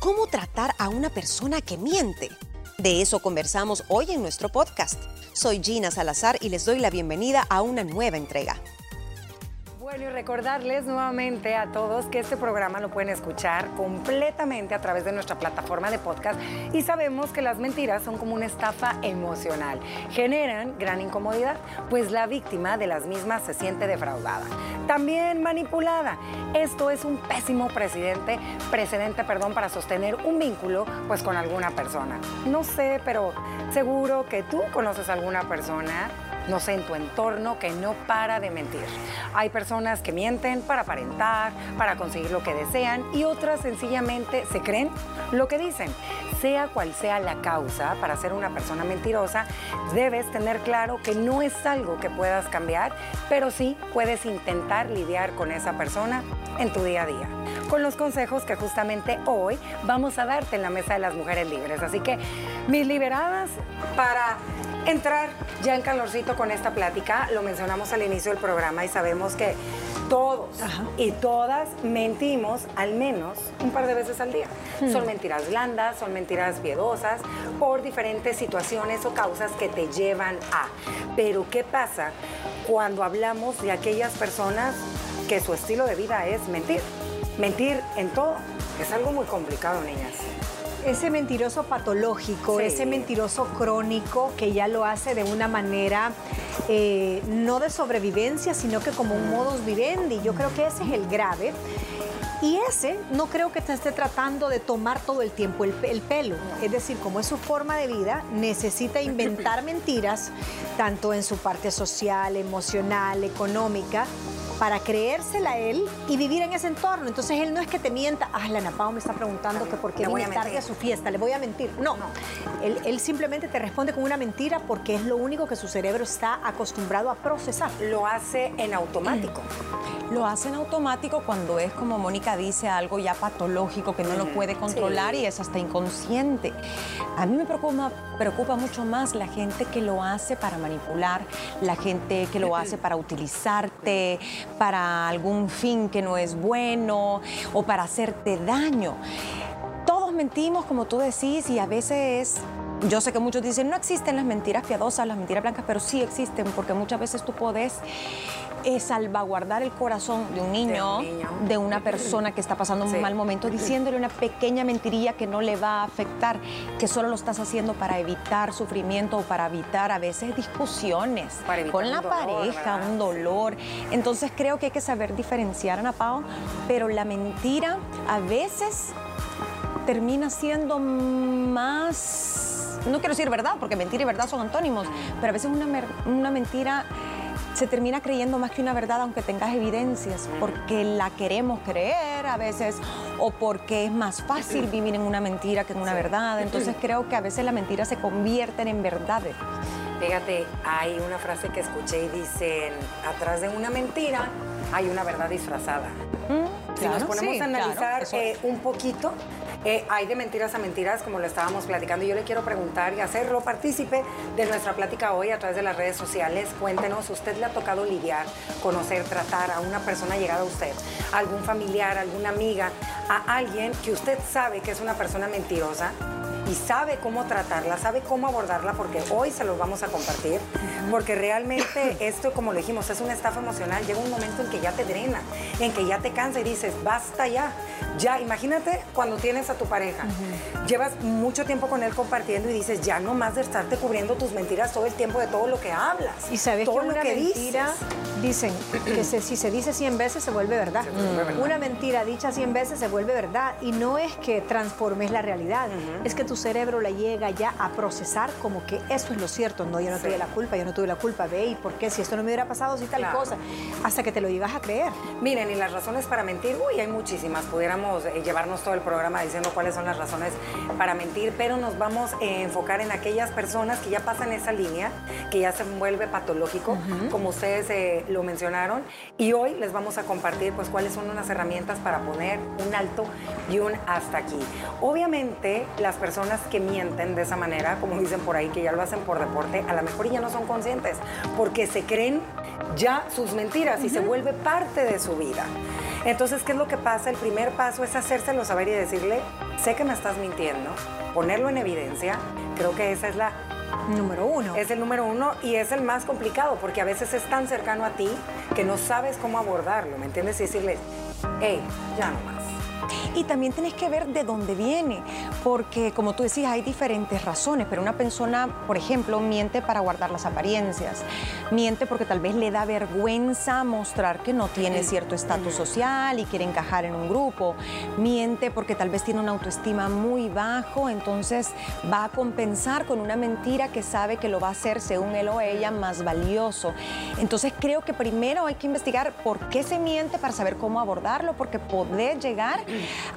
¿Cómo tratar a una persona que miente? De eso conversamos hoy en nuestro podcast. Soy Gina Salazar y les doy la bienvenida a una nueva entrega. Bueno, y recordarles nuevamente a todos que este programa lo pueden escuchar completamente a través de nuestra plataforma de podcast y sabemos que las mentiras son como una estafa emocional. Generan gran incomodidad, pues la víctima de las mismas se siente defraudada. También manipulada. Esto es un pésimo precedente, precedente perdón, para sostener un vínculo pues, con alguna persona. No sé, pero seguro que tú conoces a alguna persona no sé, en tu entorno que no para de mentir. Hay personas que mienten para aparentar, para conseguir lo que desean y otras sencillamente se creen lo que dicen. Sea cual sea la causa para ser una persona mentirosa, debes tener claro que no es algo que puedas cambiar, pero sí puedes intentar lidiar con esa persona en tu día a día. Con los consejos que justamente hoy vamos a darte en la Mesa de las Mujeres Libres. Así que, mis liberadas, para entrar ya en calorcito con esta plática. Lo mencionamos al inicio del programa y sabemos que todos y todas mentimos al menos un par de veces al día. Hmm. Son mentiras blandas, son mentiras piedosas, por diferentes situaciones o causas que te llevan a. Pero ¿qué pasa cuando hablamos de aquellas personas que su estilo de vida es mentir? Mentir en todo. Es algo muy complicado, niñas ese mentiroso patológico, ese mentiroso crónico que ya lo hace de una manera eh, no de sobrevivencia, sino que como un modus vivendi. Yo creo que ese es el grave. Y ese no creo que te esté tratando de tomar todo el tiempo el, el, pelo. Es decir, como es su forma de vida, necesita inventar mentiras, tanto en su parte social, emocional, económica, para creérsela a él y vivir en ese entorno. Entonces él no es que te mienta, ah, la Napao me está preguntando que por qué viene tarde a su fiesta, le voy a mentir. No, no. Él, él, simplemente te responde con una mentira porque es lo único que su cerebro está acostumbrado a procesar. Lo hace en automático. Lo hace en automático cuando es, como Mónica dice, algo ya patológico que no lo puede controlar y es hasta inconsciente. A mí me preocupa, preocupa mucho más la gente que lo hace para manipular, la gente que lo hace para utilizarte, para algún fin que no es bueno o para hacerte daño. Todos mentimos, como tú decís, y a veces yo sé que muchos dicen, no existen las mentiras piadosas, las mentiras blancas, pero sí existen, porque muchas veces tú puedes eh, salvaguardar el corazón de un, niño, de una persona que está pasando un mal momento, diciéndole una pequeña mentirilla que no le va a afectar, que solo lo estás haciendo para evitar sufrimiento o para evitar a veces discusiones con la pareja, un dolor. Entonces creo que hay que saber diferenciar, Ana Pao, pero la mentira a veces termina siendo más no quiero decir verdad, porque mentira y verdad son antónimos, pero a veces una, una mentira se termina creyendo más que una verdad aunque tengas evidencias, porque la queremos creer a veces o porque es más fácil vivir en una mentira que en una verdad. Entonces creo que a veces las mentiras se convierten en verdades. Fíjate, hay una frase que escuché y dicen, atrás de una mentira hay una verdad disfrazada. Mm, si nos ponemos a analizar eh, un poquito, hay de mentiras a mentiras, como lo estábamos platicando. Yo le quiero preguntar y hacerlo partícipe de nuestra plática hoy a través de las redes sociales. Cuéntenos, ¿usted le ha tocado lidiar, conocer, tratar a una persona llegada a usted, algún familiar, alguna amiga, a alguien que usted sabe que es una persona mentirosa? y sabe cómo tratarla, sabe cómo abordarla, porque hoy se los vamos a compartir, porque realmente esto, como lo dijimos, es una estafa emocional. Llega un momento en que ya te drena, en que ya te cansa y dices, basta ya. Ya, imagínate cuando tienes a tu pareja, llevas mucho tiempo con él compartiendo y dices, ya no más de estarte cubriendo tus mentiras todo el tiempo de todo lo que hablas. Y sabes que una mentira, dicen que si se dice 100 veces se vuelve verdad. Una mentira dicha 100 veces se vuelve verdad. Y no es que transformes la realidad, es que tu cerebro la llega ya a procesar como que eso es lo cierto. No, yo no tuve la culpa, yo no tuve la culpa, ve, ¿y por qué? Si esto no me hubiera pasado, si tal cosa, hasta que te lo llegas a creer. Miren, y las razones para mentir, uy, hay muchísimas. Pudiéramos eh, llevarnos todo el programa diciendo cuáles son las razones para mentir, pero nos vamos a enfocar en aquellas personas que ya pasan esa línea, que ya se vuelve patológico, como ustedes eh, lo mencionaron, y hoy les vamos a compartir pues cuáles son unas herramientas para poner un alto y un hasta aquí. Obviamente, las personas que mienten de esa manera, como dicen por ahí, que ya lo hacen por deporte, a lo mejor ya no son conscientes, porque se creen ya sus mentiras y se vuelve parte de su vida. Entonces, ¿qué es lo que pasa? El primer paso es hacérselo saber y decirle, sé que me estás mintiendo, ponerlo en evidencia. Creo que esa es la Número uno. es el número uno y es el más complicado porque a veces es tan cercano a ti que no sabes cómo abordarlo, ¿me entiendes? Y decirle, hey, ya no más. Y también tienes que ver de dónde viene, porque como tú decías, hay diferentes razones, pero una persona, por ejemplo, miente para guardar las apariencias, miente porque tal vez le da vergüenza mostrar que no tiene cierto estatus social y quiere encajar en un grupo, miente porque tal vez tiene una autoestima muy bajo, entonces va a compensar con una mentira que sabe que lo va a hacer, según él o ella, más valioso. Entonces creo que primero hay que investigar por qué se miente para saber cómo abordarlo, porque poder llegar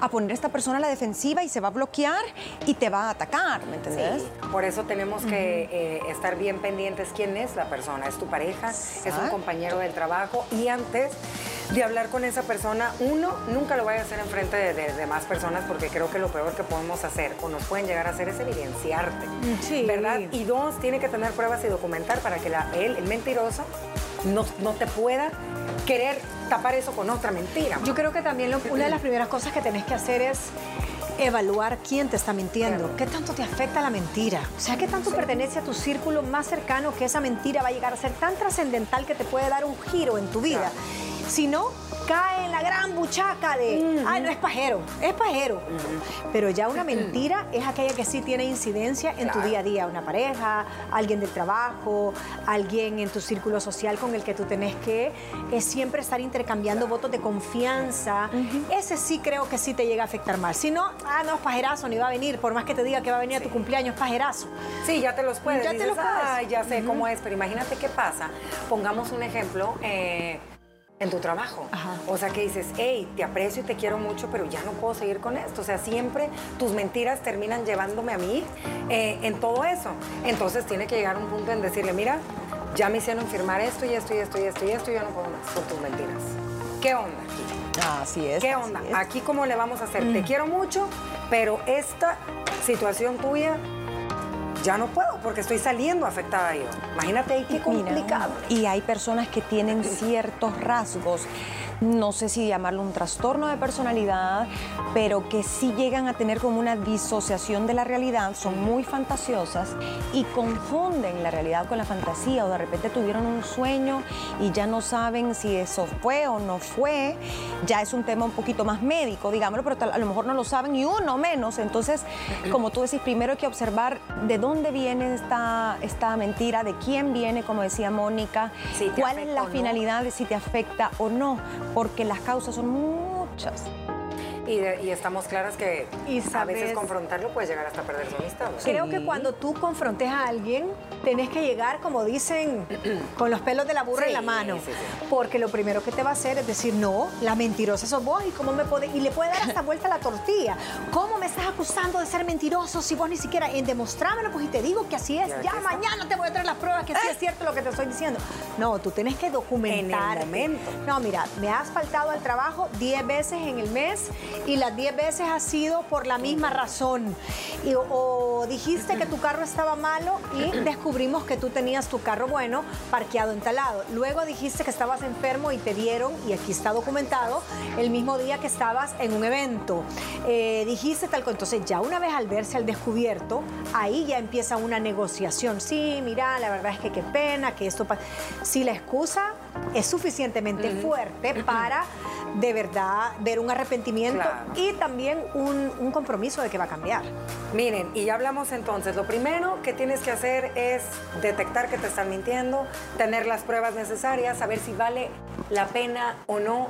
a poner a esta persona a la defensiva y se va a bloquear y te va a atacar, ¿me entendés? Sí, por eso tenemos que eh, estar bien pendientes quién es la persona. ¿Es tu pareja? ¿Es un compañero del trabajo? Y antes de hablar con esa persona, uno, nunca lo vaya a hacer enfrente de, de demás personas porque creo que lo peor que podemos hacer o nos pueden llegar a hacer es evidenciarte. Sí. ¿Verdad? Y dos, tiene que tener pruebas y documentar para que la- él, el mentiroso, no, no te pueda querer tapar eso con otra mentira. Yo creo que también lo- una de las primeras cosas que tenés que hacer es evaluar quién te está mintiendo, Claro. qué tanto te afecta la mentira, o sea, qué tanto pertenece a tu círculo más cercano que esa mentira va a llegar a ser tan trascendental que te puede dar un giro en tu vida. Si no, cae en la gran buchaca de, ay, no es pajero, es pajero. Pero ya una mentira es aquella que sí tiene incidencia en tu día a día, una pareja, alguien del trabajo, alguien en tu círculo social con el que tú tenés que es siempre estar intercambiando votos de confianza. Ese sí creo que sí te llega a afectar más. Si no, ah, no, es pajerazo, ni va a venir, por más que te diga que va a venir a tu cumpleaños, pajerazo. Sí, ya te los puedes. Ya te los puedes. "Ay, ya sé cómo es, pero imagínate qué pasa. Pongamos un ejemplo eh, en tu trabajo. Ajá. O sea, que dices, hey, te aprecio y te quiero mucho, pero ya no puedo seguir con esto. O sea, siempre tus mentiras terminan llevándome a mí eh, en todo eso. Entonces tiene que llegar un punto en decirle, mira, ya me hicieron firmar esto y esto y esto y esto y esto, y yo no puedo más con tus mentiras. ¿Qué onda aquí? Así es. ¿Qué onda? Aquí cómo le vamos a hacer. Te quiero mucho, pero esta situación tuya ya no puedo porque estoy saliendo afectada yo. Imagínate qué Mira, complicado. y hay personas que tienen ciertos rasgos, no sé si llamarlo un trastorno de personalidad, pero que sí llegan a tener como una disociación de la realidad, son muy fantasiosas y confunden la realidad con la fantasía o de repente tuvieron un sueño y ya no saben si eso fue o no fue, ya es un tema un poquito más médico, digámoslo, pero a lo mejor no lo saben y uno menos, entonces como tú decís, primero hay que observar de dónde viene esta, esta mentira, de quién viene, como decía Mónica, Si cuál es la no. finalidad de si te afecta o no, porque las causas son muchas. Y, de- y estamos claras que Y a veces confrontarlo puede llegar hasta perder su amistad. ¿no? Creo Sí. que cuando tú confrontes a alguien, tenés que llegar, como dicen, con los pelos de la burra en la mano. sí, sí. Porque lo primero que te va a hacer es decir, no, la mentirosa sos vos y cómo me puede, y le puede dar hasta vuelta la tortilla. ¿Cómo me estás acusando de ser mentiroso si vos ni siquiera en demostrámelo, pues y te digo que así es, Ya, ya aquí está. mañana te voy a traer las pruebas que sí es cierto lo que te estoy diciendo. No, tú tenés que documentar. momento. No, mira, me has faltado al trabajo 10 veces en el mes y las 10 veces ha sido por la misma razón. Y, o, dijiste que tu carro estaba malo y descubrimos que tú tenías tu carro bueno parqueado en tal lado. Luego dijiste que estabas enfermo y te dieron, y aquí está documentado, el mismo día que estabas en un evento. Eh, dijiste tal cosa. Entonces ya una vez al verse al descubierto, ahí ya empieza una negociación. Sí, mira, la verdad es que qué pena, que esto... pa-". Si la excusa es suficientemente fuerte para de verdad ver un arrepentimiento Claro. y también un, un compromiso de que va a cambiar. Miren, y ya hablamos entonces, lo primero que tienes que hacer es detectar que te están mintiendo, tener las pruebas necesarias, saber si vale la pena o no,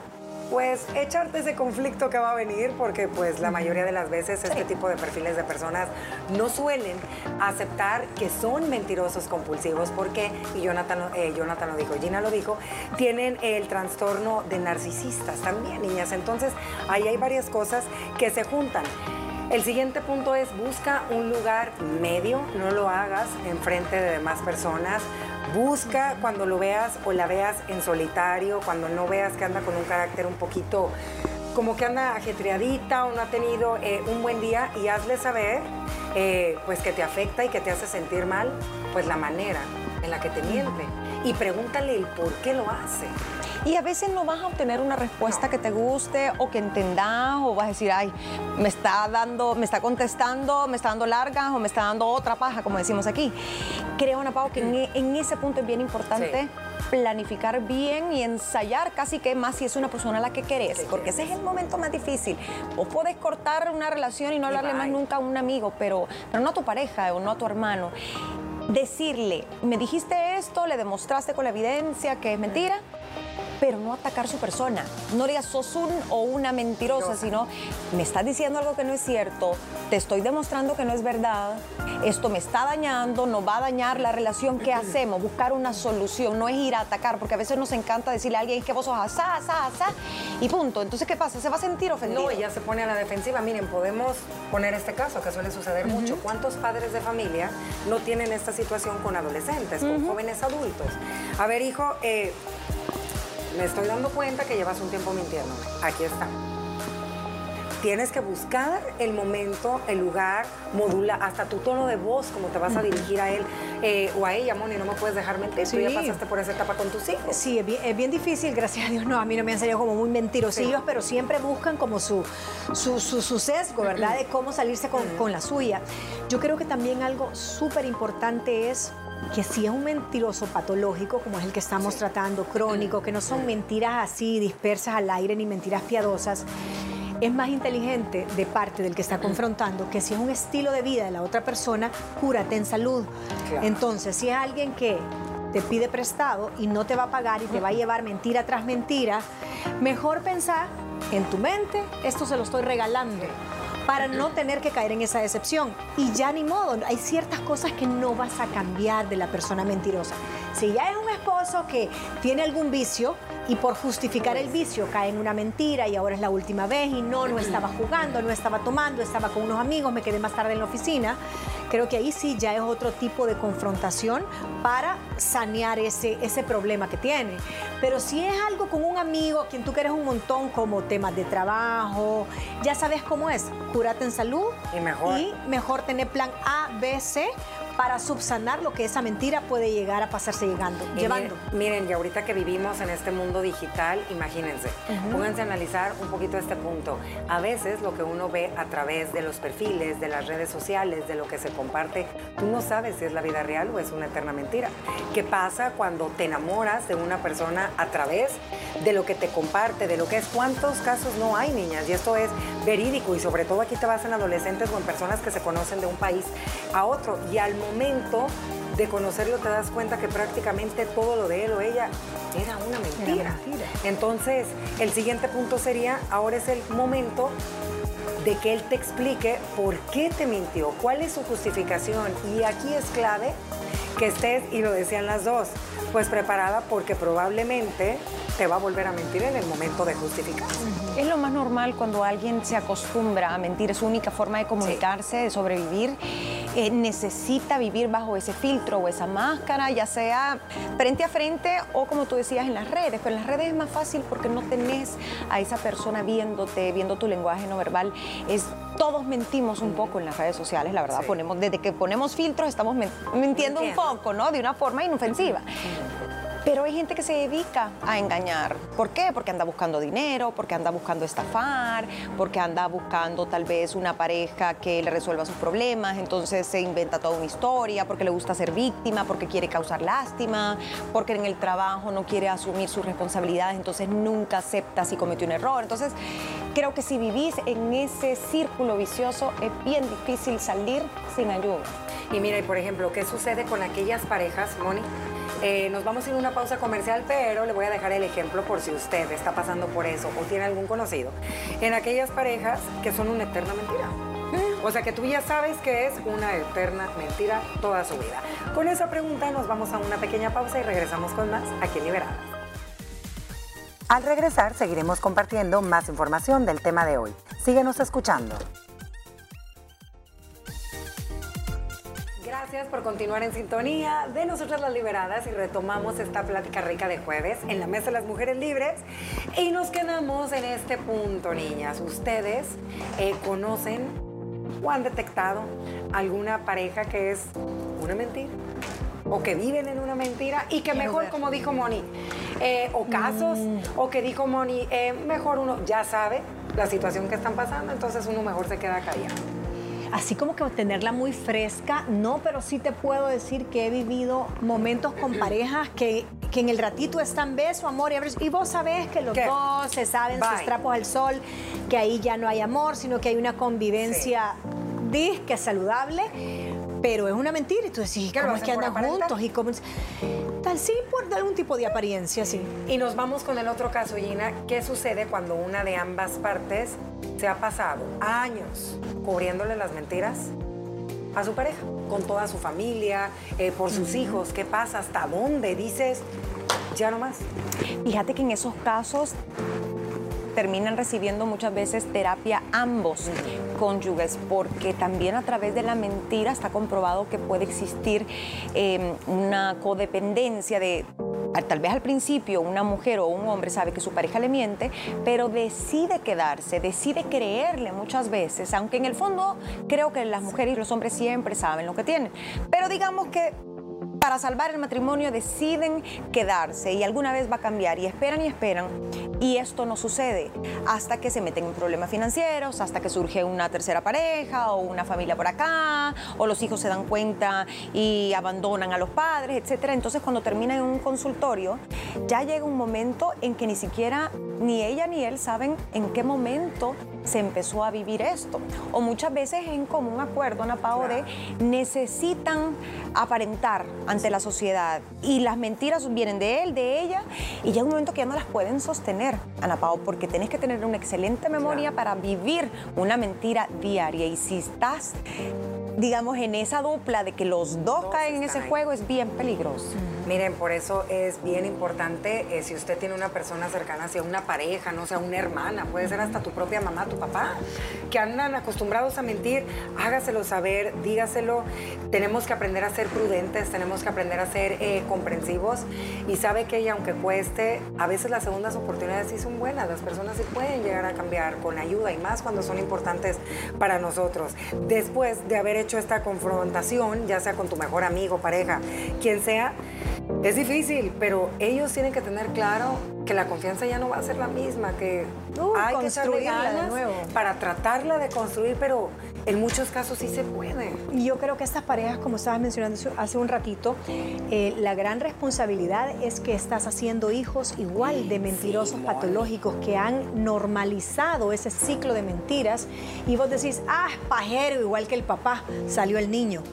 pues echarte ese conflicto que va a venir, porque pues la mayoría de las veces este tipo de perfiles de personas no suelen aceptar que son mentirosos compulsivos, porque, y Jonathan, eh, Jonathan lo dijo, Gina lo dijo, tienen el trastorno de narcisistas también, niñas. Entonces, ahí hay varias cosas que se juntan. El siguiente punto es busca un lugar medio, no lo hagas en frente de demás personas. Busca cuando lo veas o la veas en solitario, cuando no veas que anda con un carácter un poquito como que anda ajetreadita o no ha tenido eh, un buen día y hazle saber eh, pues que te afecta y que te hace sentir mal, pues la manera en la que te miente. Y pregúntale el por qué lo hace. Y a veces no vas a obtener una respuesta que te guste o que entendás o vas a decir, ay, me está dando, me está contestando, me está dando largas o me está dando otra paja, como decimos aquí. Creo, Ana Pau, que en, e, en ese punto es bien importante planificar bien y ensayar casi que más si es una persona a la que querés, porque ese es el momento más difícil. Vos podés cortar una relación y no hablarle más nunca a un amigo, pero, pero no a tu pareja o no a tu hermano decirle, me dijiste esto, le demostraste con la evidencia que es mentira, pero no atacar su persona. No digas sos un o una mentirosa, sino me estás diciendo algo que no es cierto, te estoy demostrando que no es verdad, esto me está dañando, no va a dañar la relación, ¿qué hacemos? Buscar una solución, no es ir a atacar, porque a veces nos encanta decirle a alguien que vos sos asá, asá, asá, y punto. Entonces, ¿qué pasa? ¿Se va a sentir ofendido? No, ella se pone a la defensiva. Miren, podemos poner este caso que suele suceder mucho. ¿Cuántos padres de familia no tienen esta situación con adolescentes, con jóvenes adultos? A ver, hijo, eh, me estoy dando cuenta que llevas un tiempo mintiendo. Aquí está. Tienes que buscar el momento, el lugar, modula hasta tu tono de voz, como te vas a dirigir a él eh, o a ella, Moni. No me puedes dejar mentir. Tú ya pasaste por esa etapa con tus hijos. Sí, es bien, difícil, gracias a Dios. No, a mí no me han salido como muy mentirosillos, pero siempre buscan como su, su, su, sesgo, ¿verdad? De cómo salirse con, con la suya. Yo creo que también algo súper importante es que si es un mentiroso patológico, como es el que estamos tratando, crónico, que no son mentiras así dispersas al aire ni mentiras piadosas, es más inteligente de parte del que está confrontando que si es un estilo de vida de la otra persona, cúrate en salud. Entonces, si es alguien que te pide prestado y no te va a pagar y te va a llevar mentira tras mentira, mejor pensar en tu mente, esto se lo estoy regalando para no tener que caer en esa decepción. Y ya ni modo, hay ciertas cosas que no vas a cambiar de la persona mentirosa. Si ya es un esposo que tiene algún vicio y por justificar el vicio cae en una mentira y ahora es la última vez y no, no estaba jugando, no estaba tomando, estaba con unos amigos, me quedé más tarde en la oficina, creo que ahí sí ya es otro tipo de confrontación para sanear ese, ese problema que tiene. Pero si es algo con un amigo a quien tú quieres un montón, como temas de trabajo, ya sabes cómo es, cúrate en salud y mejor, y mejor tener plan A, B, C para subsanar lo que esa mentira puede llegar a pasarse llegando, llevando. Miren, y ahorita que vivimos en este mundo digital, imagínense, pónganse a analizar un poquito este punto. A veces lo que uno ve a través de los perfiles, de las redes sociales, de lo que se comparte, tú no sabes si es la vida real o es una eterna mentira. ¿Qué pasa cuando te enamoras de una persona a través de lo que te comparte, de lo que es? ¿Cuántos casos no hay, niñas? Y esto es verídico y sobre todo aquí te vas en adolescentes o en personas que se conocen de un país a otro y al momento de conocerlo te das cuenta que prácticamente todo lo de él o ella era una mentira. Entonces, el siguiente punto sería, ahora es el momento de que él te explique por qué te mintió, cuál es su justificación. Y aquí es clave que estés, y lo decían las dos, pues preparada porque probablemente te va a volver a mentir en el momento de justificar. Es lo más normal cuando alguien se acostumbra a mentir, es su única forma de comunicarse, de sobrevivir. Eh, necesita vivir bajo ese filtro o esa máscara, ya sea frente a frente o como tú decías en las redes. Pero en las redes es más fácil porque no tenés a esa persona viéndote, viendo tu lenguaje no verbal. Es, todos mentimos un poco en las redes sociales, la verdad. Ponemos, desde que ponemos filtros estamos mintiendo un poco, ¿no? De una forma inofensiva. Pero hay gente que se dedica a engañar. ¿Por qué? Porque anda buscando dinero, porque anda buscando estafar, porque anda buscando tal vez una pareja que le resuelva sus problemas, entonces se inventa toda una historia, porque le gusta ser víctima, porque quiere causar lástima, porque en el trabajo no quiere asumir sus responsabilidades, entonces nunca acepta si cometió un error. Entonces, creo que si vivís en ese círculo vicioso es bien difícil salir sin ayuda. Y mira, y por ejemplo, ¿qué sucede con aquellas parejas, Moni? Eh, nos vamos a ir a una pausa comercial, pero le voy a dejar el ejemplo por si usted está pasando por eso o tiene algún conocido. En aquellas parejas que son una eterna mentira. O sea que tú ya sabes que es una eterna mentira toda su vida. Con esa pregunta nos vamos a una pequeña pausa y regresamos con más aquí en Liberadas. Al regresar seguiremos compartiendo más información del tema de hoy. Síguenos escuchando. Gracias por continuar en sintonía de Nosotras las Liberadas y retomamos esta plática rica de jueves en la Mesa de las Mujeres Libres y nos quedamos en este punto, niñas. ¿Ustedes eh, conocen o han detectado alguna pareja que es una mentira? o que viven en una mentira y que mejor, como dijo Moni, eh, o casos, Mm. o que dijo Moni, eh, mejor uno ya sabe la situación que están pasando, entonces uno mejor se queda callado. Así como que tenerla muy fresca, no, pero sí te puedo decir que he vivido momentos con parejas que, que en el ratito están beso, amor y abrazo, y vos sabés que los ¿Qué? dos se saben sus Bye. trapos al sol, que ahí ya no hay amor, sino que hay una convivencia disque saludable, pero es una mentira. Y tú decís, ¿Qué lo ¿cómo es que andan aparentar? juntos? Y cómo sí, por algún tipo de apariencia, sí. Y nos vamos con el otro caso, Gina. ¿Qué sucede cuando una de ambas partes se ha pasado años cubriéndole las mentiras a su pareja? Con toda su familia, eh, por sus hijos. ¿Qué pasa? ¿Hasta dónde? Dices, ya no más. Fíjate que en esos casos terminan recibiendo muchas veces terapia ambos cónyuges, porque también a través de la mentira está comprobado que puede existir eh, una codependencia de... Tal vez al principio una mujer o un hombre sabe que su pareja le miente, pero decide quedarse, decide creerle muchas veces, aunque en el fondo creo que las mujeres y los hombres siempre saben lo que tienen. Pero digamos que para salvar el matrimonio deciden quedarse y alguna vez va a cambiar y esperan y esperan y esto no sucede hasta que se meten en problemas financieros, hasta que surge una tercera pareja o una familia por acá o los hijos se dan cuenta y abandonan a los padres, etcétera. Entonces cuando terminan en un consultorio ya llega un momento en que ni siquiera ni ella ni él saben en qué momento se empezó a vivir esto. O muchas veces en común acuerdo, Ana Pao, de necesitan aparentar ante la sociedad y las mentiras vienen de él, de ella, y llega un momento que ya no las pueden sostener, Ana Pao, porque tienes que tener una excelente memoria para vivir una mentira diaria. Y si estás, digamos, en esa dupla de que los dos, Dos caen en ese ahí. juego, es bien peligroso. Miren, por eso es bien importante eh, si usted tiene una persona cercana, sea una pareja, no sea una hermana, puede ser hasta tu propia mamá, tu papá, que andan acostumbrados a mentir, hágaselo saber, dígaselo. Tenemos que aprender a ser prudentes, tenemos que aprender a ser eh, comprensivos y sabe que ella, aunque cueste, a veces las segundas oportunidades sí son buenas, las personas sí pueden llegar a cambiar con ayuda y más cuando son importantes para nosotros. Después de haber hecho esta confrontación, ya sea con tu mejor amigo, pareja, quien sea, es difícil, pero ellos tienen que tener claro que la confianza ya no va a ser la misma, que Uh, hay que echarle construirla de ganas nuevo. para tratarla de construir, pero en muchos casos sí se puede. Y Yo creo que estas parejas, como estabas mencionando hace un ratito, eh, la gran responsabilidad es que estás haciendo hijos igual de mentirosos patológicos que han normalizado ese ciclo de mentiras y vos decís, ah, pajero, igual que el papá, salió el niño.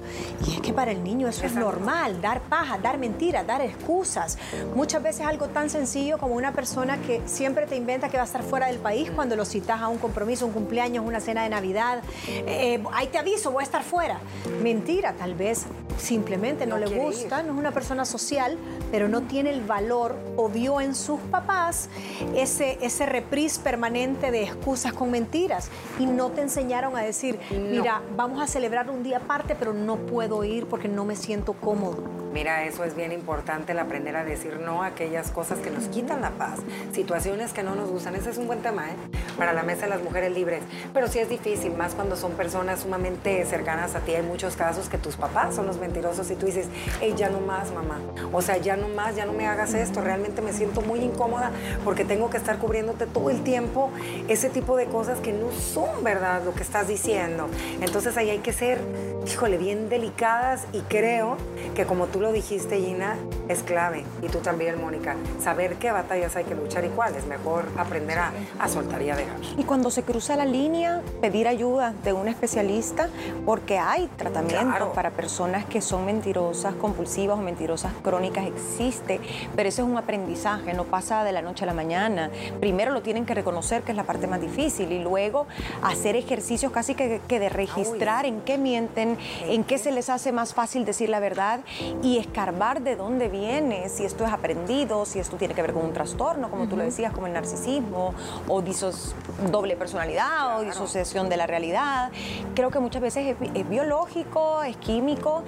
Y es que para el niño eso es normal, dar paja, dar mentiras, dar excusas. Muchas veces algo tan sencillo como una persona que siempre te inventa que va a estar fuera del país cuando lo citas a un compromiso, un cumpleaños, una cena de Navidad. Eh, ahí te aviso, voy a estar fuera. Mentira, tal vez simplemente no, No le gusta, ir. no es una persona social, pero no tiene el valor o vio en sus papás ese, ese reprise permanente de excusas con mentiras y no te enseñaron a decir, mira, vamos a celebrar un día aparte, pero no puedo ir porque no me siento cómodo. Mira, eso es bien importante, el aprender a decir no a aquellas cosas que nos quitan la paz, situaciones que no nos gustan. Ese es un buen tema, ¿eh? Para la mesa de las mujeres libres. Pero sí es difícil, más cuando son personas sumamente cercanas a ti. Hay muchos casos que tus papás son los mentirosos y tú dices, hey, ya no más, mamá. O sea, ya no más, ya no me hagas esto. Realmente me siento muy incómoda porque tengo que estar cubriéndote todo el tiempo ese tipo de cosas que no son verdad lo que estás diciendo. Entonces ahí hay que ser, híjole, bien delicadas y creo que como tú lo dijiste, Gina, es clave. Y tú también, Mónica, saber qué batallas hay que luchar y cuáles. Mejor aprender a, a soltar y a dejar. Y cuando se cruza la línea, pedir ayuda de un especialista, porque hay tratamiento Claro. para personas que son mentirosas compulsivas o mentirosas crónicas, existe, pero eso es un aprendizaje, no pasa de la noche a la mañana. Primero lo tienen que reconocer, que es la parte más difícil, y luego hacer ejercicios casi que, que de registrar en qué mienten, en qué se les hace más fácil decir la verdad y escarbar de dónde viene, si esto es aprendido, si esto tiene que ver con un trastorno, como tú lo decías, como el narcisismo, o disos, doble personalidad, o disociación de la realidad. Creo que muchas veces es biológico, es químico.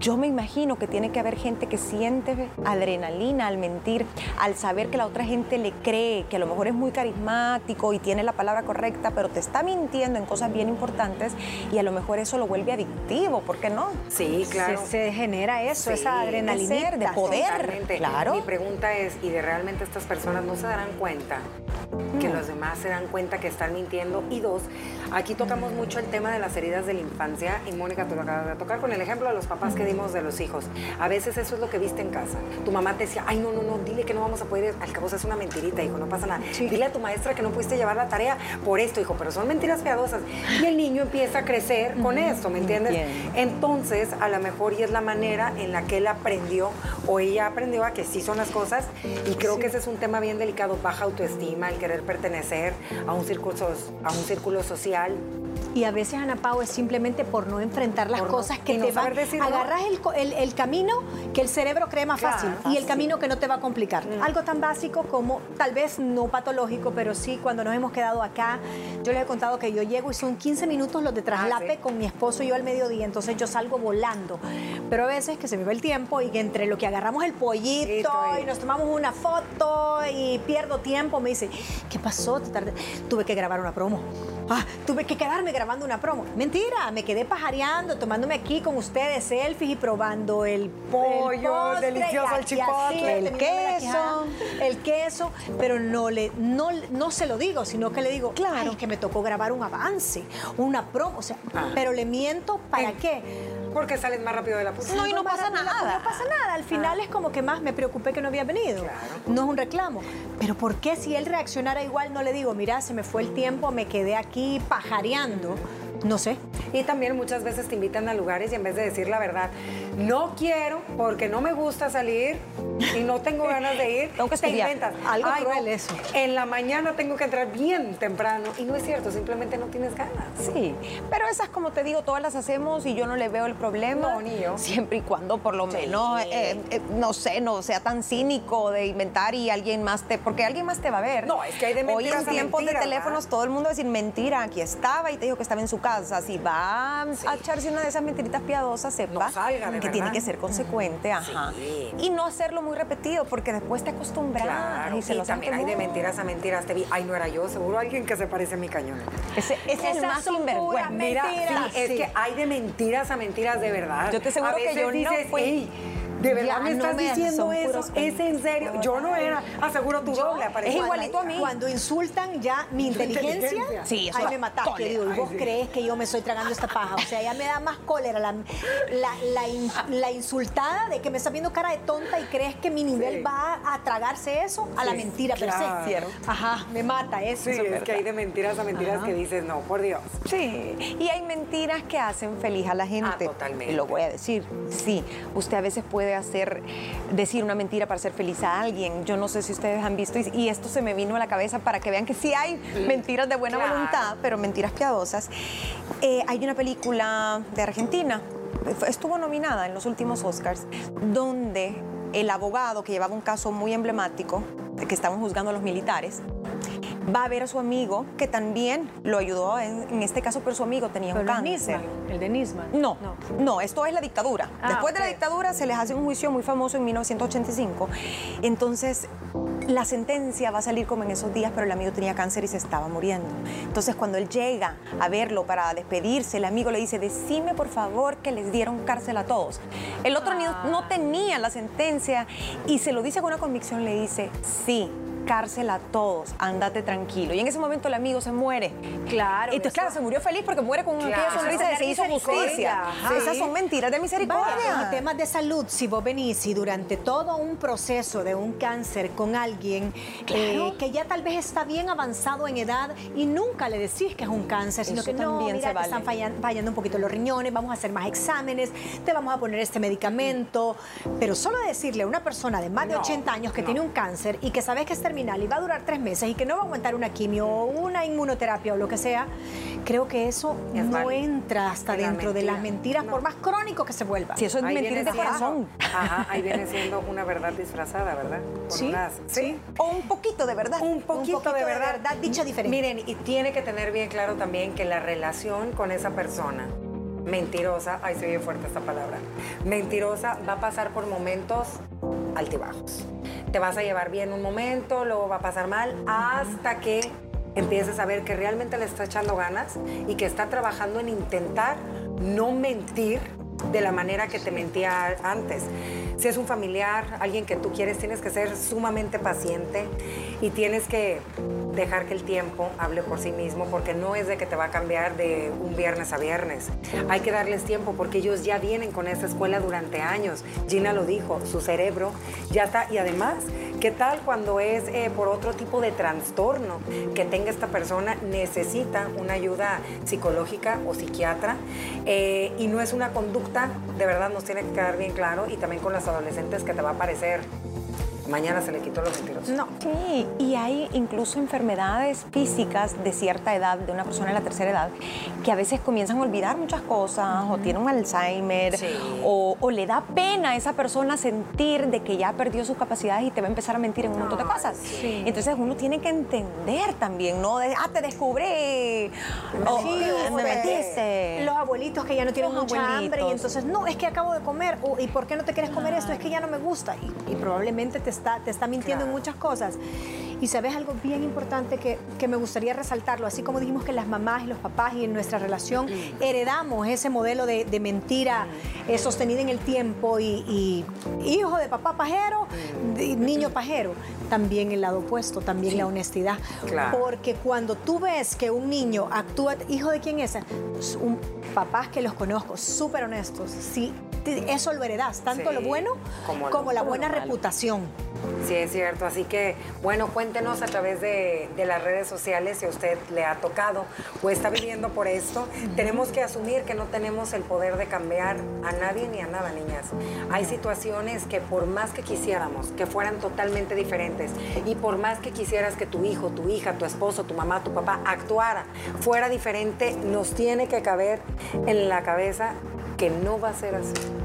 Yo me imagino que tiene que haber gente que siente adrenalina al mentir, al saber que la otra gente le cree, que a lo mejor es muy carismático y tiene la palabra correcta, pero te está mintiendo en cosas bien importantes y a lo mejor eso lo vuelve adictivo, ¿por qué no? Sí, claro. Se, genera eso, esa adrenalina de poder. Claro. Mi pregunta es, ¿y de realmente estas personas no se darán cuenta que los demás se dan cuenta que están mintiendo? Y dos, aquí tocamos mucho el tema de las heridas de la infancia y Mónica, tú lo acabas de tocar con el ejemplo de los papás que dimos de los hijos. A veces eso es lo que viste en casa. Tu mamá te decía, ay, no, no, no, dile que no vamos a poder, al cabo es una mentirita, hijo, no pasa nada. Dile a tu maestra que no pudiste llevar la tarea por esto, hijo, pero son mentiras piadosas. Y el niño empieza a crecer con esto, ¿me entiendes? Entonces, a lo mejor y es la manera en la que él aprendió o ella aprendió a que sí son las cosas y creo que ese es un tema bien delicado, baja autoestima, el querer pertenecer a un círculo, a un círculo social. Y a veces, Ana Pau, es simplemente por no enfrentar las cosas que te van... Decir, agarras el, el, camino que el cerebro cree más fácil y el camino que no te va a complicar. Mm. Algo tan básico como, tal vez no patológico, pero sí, cuando nos hemos quedado acá, yo les he contado que yo llego y son 15 minutos los de traslape ah, con mi esposo y yo al mediodía, entonces yo salgo volando. Pero a veces que se me va el tiempo y que entre lo que agarramos el pollito y nos tomamos una foto y pierdo tiempo, me dice, ¿qué pasó? Tuve que grabar una promo. Ah, tuve que quedarme grabando una promo. Mentira, me quedé pajareando, tomándome aquí con ustedes selfies y probando el pollo, delicioso, el chipotle, el queso, el queso, pero no le no, no se lo digo, sino que le digo, claro, que me tocó grabar un avance, una promo, o sea, ah. pero le miento para qué? Porque sales más rápido de la puta. No, y no pasa nada. No pasa nada. Al final ah. es como que más me preocupé que no había venido. No es un reclamo. Pero ¿por qué si él reaccionara igual no le digo, mira, se me fue el tiempo, me quedé aquí pajareando? No sé. Y también muchas veces te invitan a lugares y en vez de decir la verdad, no quiero porque no me gusta salir y no tengo ganas de ir, tengo que te inventas. Algo Ay, eso. En la mañana tengo que entrar bien temprano y no es cierto, simplemente no tienes ganas. Sí, pero esas como te digo, todas las hacemos y yo no le veo el problema. No, ni yo. Siempre y cuando por lo menos, eh, eh, no sé, no sea tan cínico de inventar y alguien más te, porque alguien más te va a ver. No, es que hay de mentiras Hoy en tiempos de teléfonos todo el mundo va a decir mentira, aquí estaba y te dijo que estaba en su casa. Si va a echarse una de esas mentiritas piadosas, sepa que tiene que ser consecuente, ajá. Y no hacerlo muy repetido, porque después te acostumbras. Claro, y, se y también hay de mentiras a mentiras. Te vi, ay, no era yo, seguro alguien que se parece a mi cañón. Ese, es el más sinvergüenza. Mira, sí, es que hay de mentiras a mentiras de verdad. Yo te aseguro que yo no fui. ¿De verdad me estás diciendo eso? ¿Es en serio? Yo no era. Aseguro tu doble. Es igualito a mí. Cuando insultan ya mi inteligencia, sí, ahí me mataste. Digo, ¿vos crees que yo me estoy tragando esta paja? O sea, ya me da más cólera la, la, insultada de que me está viendo cara de tonta y crees que mi nivel va a tragarse eso a la mentira per se. Ajá, me mata eso. Sí, es, que hay de mentiras a mentiras que dices, no, por Dios. Sí, y hay mentiras que hacen feliz a la gente. Ah, totalmente. Y lo voy a decir. Sí, usted a veces puede hacer, decir una mentira para hacer feliz a alguien. Yo no sé si ustedes han visto, y, esto se me vino a la cabeza para que vean que sí hay mentiras de buena voluntad, pero mentiras piadosas. Eh, hay una película de Argentina, estuvo nominada en los últimos Oscars, donde el abogado que llevaba un caso muy emblemático, que estaban juzgando a los militares, va a ver a su amigo que también lo ayudó en, este caso, pero su amigo tenía un cáncer. ¿El de Nisman? No, no, esto es la dictadura. Ah, Después de la dictadura se les hace un juicio muy famoso en 1985. Entonces, la sentencia va a salir como en esos días, pero el amigo tenía cáncer y se estaba muriendo. Entonces, cuando él llega a verlo para despedirse, el amigo le dice, decime por favor que les dieron cárcel a todos. El otro ah. no tenía la sentencia y se lo dice con una convicción, le dice, sí, cárcel a todos, ándate tranquilo. Y en ese momento el amigo se muere. Claro. Entonces, claro, se murió feliz porque muere con una sonrisa de se hizo justicia. Esas son mentiras de misericordia. en temas de salud, si vos venís y durante todo un proceso de un cáncer con alguien eh, que ya tal vez está bien avanzado en edad y nunca le decís que es un cáncer, sino que no, mira, te están fallando, un poquito los riñones, vamos a hacer más exámenes, te vamos a poner este medicamento. Pero solo decirle a una persona de más de 80 años que tiene un cáncer y que sabes que es terminal y va a durar tres meses y que no va a aguantar una quimio o una inmunoterapia o lo que sea, creo que eso no entra hasta dentro de las mentiras, por más crónico que se vuelva. Si eso es mentira de corazón. Ajá, ahí viene siendo una verdad disfrazada, ¿verdad? sí, sí. O un poquito de verdad. Un poquito, de, verdad. dicha diferente. Miren, y tiene que tener bien claro también que la relación con esa persona mentirosa, ay, se oye fuerte esta palabra, mentirosa va a pasar por momentos altibajos. Te vas a llevar bien un momento, luego va a pasar mal, hasta que empieces a ver que realmente le está echando ganas y que está trabajando en intentar no mentir de la manera que te mentía antes. Si es un familiar, alguien que tú quieres, tienes que ser sumamente paciente y tienes que dejar que el tiempo hable por sí mismo, porque no es de que te va a cambiar de un viernes a viernes. Hay que darles tiempo porque ellos ya vienen con esa escuela durante años. Gina lo dijo, su cerebro ya está. Y además, ¿qué tal cuando es eh, por otro tipo de trastorno que tenga esta persona? Necesita una ayuda psicológica o psiquiatra eh, y no es una conducta, de verdad nos tiene que quedar bien claro y también con las adolescentes que te va a parecer mañana se le quitó los mentirosos. No. Sí, y hay incluso enfermedades físicas de cierta edad, de una persona de la tercera edad, que a veces comienzan a olvidar muchas cosas, o tiene un Alzheimer, o, le da pena a esa persona sentir de que ya perdió sus capacidades y te va a empezar a mentir en un montón de cosas. Entonces uno tiene que entender también, ¿no? De, ah, te descubrí. O, me metiste. Los abuelitos que ya no tienen mucha hambre y entonces, no, es que acabo de comer. ¿Y por qué no te quieres comer esto? Es que ya no me gusta. Y, y probablemente te te está mintiendo en muchas cosas. Y sabes algo bien importante que, que, me gustaría resaltarlo, así como dijimos que las mamás y los papás y en nuestra relación mm. heredamos ese modelo de, mentira mm. eh, sostenida en el tiempo y, hijo de papá pajero, mm. niño pajero, también el lado opuesto, también la honestidad. Porque cuando tú ves que un niño actúa, hijo de quién es, un papás que los conozco, súper honestos, sí, eso lo heredas, tanto lo bueno como, la buena reputación. Sí, es cierto. Así que, bueno, cuéntenos a través de, las redes sociales si a usted le ha tocado o está viviendo por esto. Tenemos que asumir que no tenemos el poder de cambiar a nadie ni a nada, niñas. Hay situaciones que por más que quisiéramos que fueran totalmente diferentes y por más que quisieras que tu hijo, tu hija, tu esposo, tu mamá, tu papá actuara fuera diferente, nos tiene que caber en la cabeza que no va a ser así.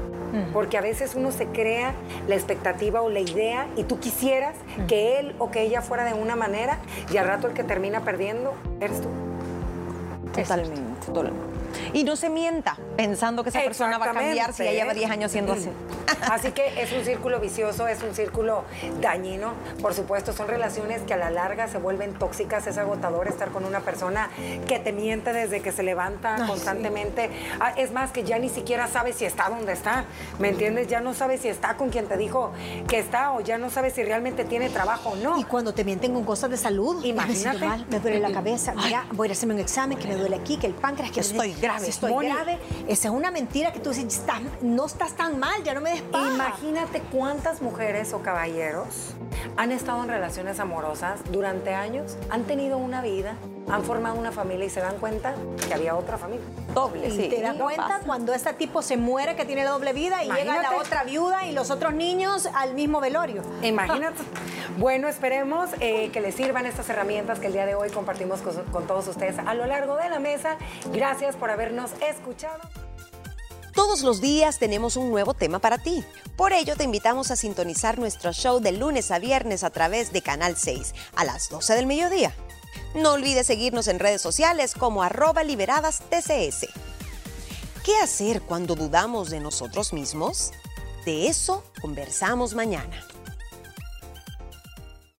Porque a veces uno se crea la expectativa o la idea y tú quisieras que él o que ella fuera de una manera y al rato el que termina perdiendo eres tú. Totalmente, totalmente. Y no se mienta pensando que esa persona va a cambiar si ya lleva 10 años siendo así. Así que es un círculo vicioso, es un círculo dañino. Por supuesto, son relaciones que a la larga se vuelven tóxicas. Es agotador estar con una persona que te miente desde que se levanta constantemente. Ah, es más, que ya ni siquiera sabes si está donde está. ¿Me entiendes? Ya no sabes si está con quien te dijo que está o ya no sabes si realmente tiene trabajo o no. Y cuando te mienten con cosas de salud, imagínate. Me, duele la cabeza, mira, voy a hacerme un examen que me duele aquí, que el páncreas, que estoy grave. Estoy grave. Esa es una mentira que tú dices, no estás tan mal, ya no me des Imagínate cuántas mujeres o caballeros han estado en relaciones amorosas durante años, han tenido una vida, han formado una familia y se dan cuenta que había otra familia. Doble, y te das cuenta cuando este tipo se muere que tiene doble vida y llega la otra viuda y los otros niños al mismo velorio. Imagínate. bueno, esperemos eh, que les sirvan estas herramientas que el día de hoy compartimos con todos ustedes a lo largo de la mesa. Gracias por habernos escuchado. Todos los días tenemos un nuevo tema para ti. Por ello te invitamos a sintonizar nuestro show de lunes a viernes a través de Canal 6 a las 12 del mediodía. No olvides seguirnos en redes sociales como arroba liberadas TCS. ¿Qué hacer cuando dudamos de nosotros mismos? De eso conversamos mañana.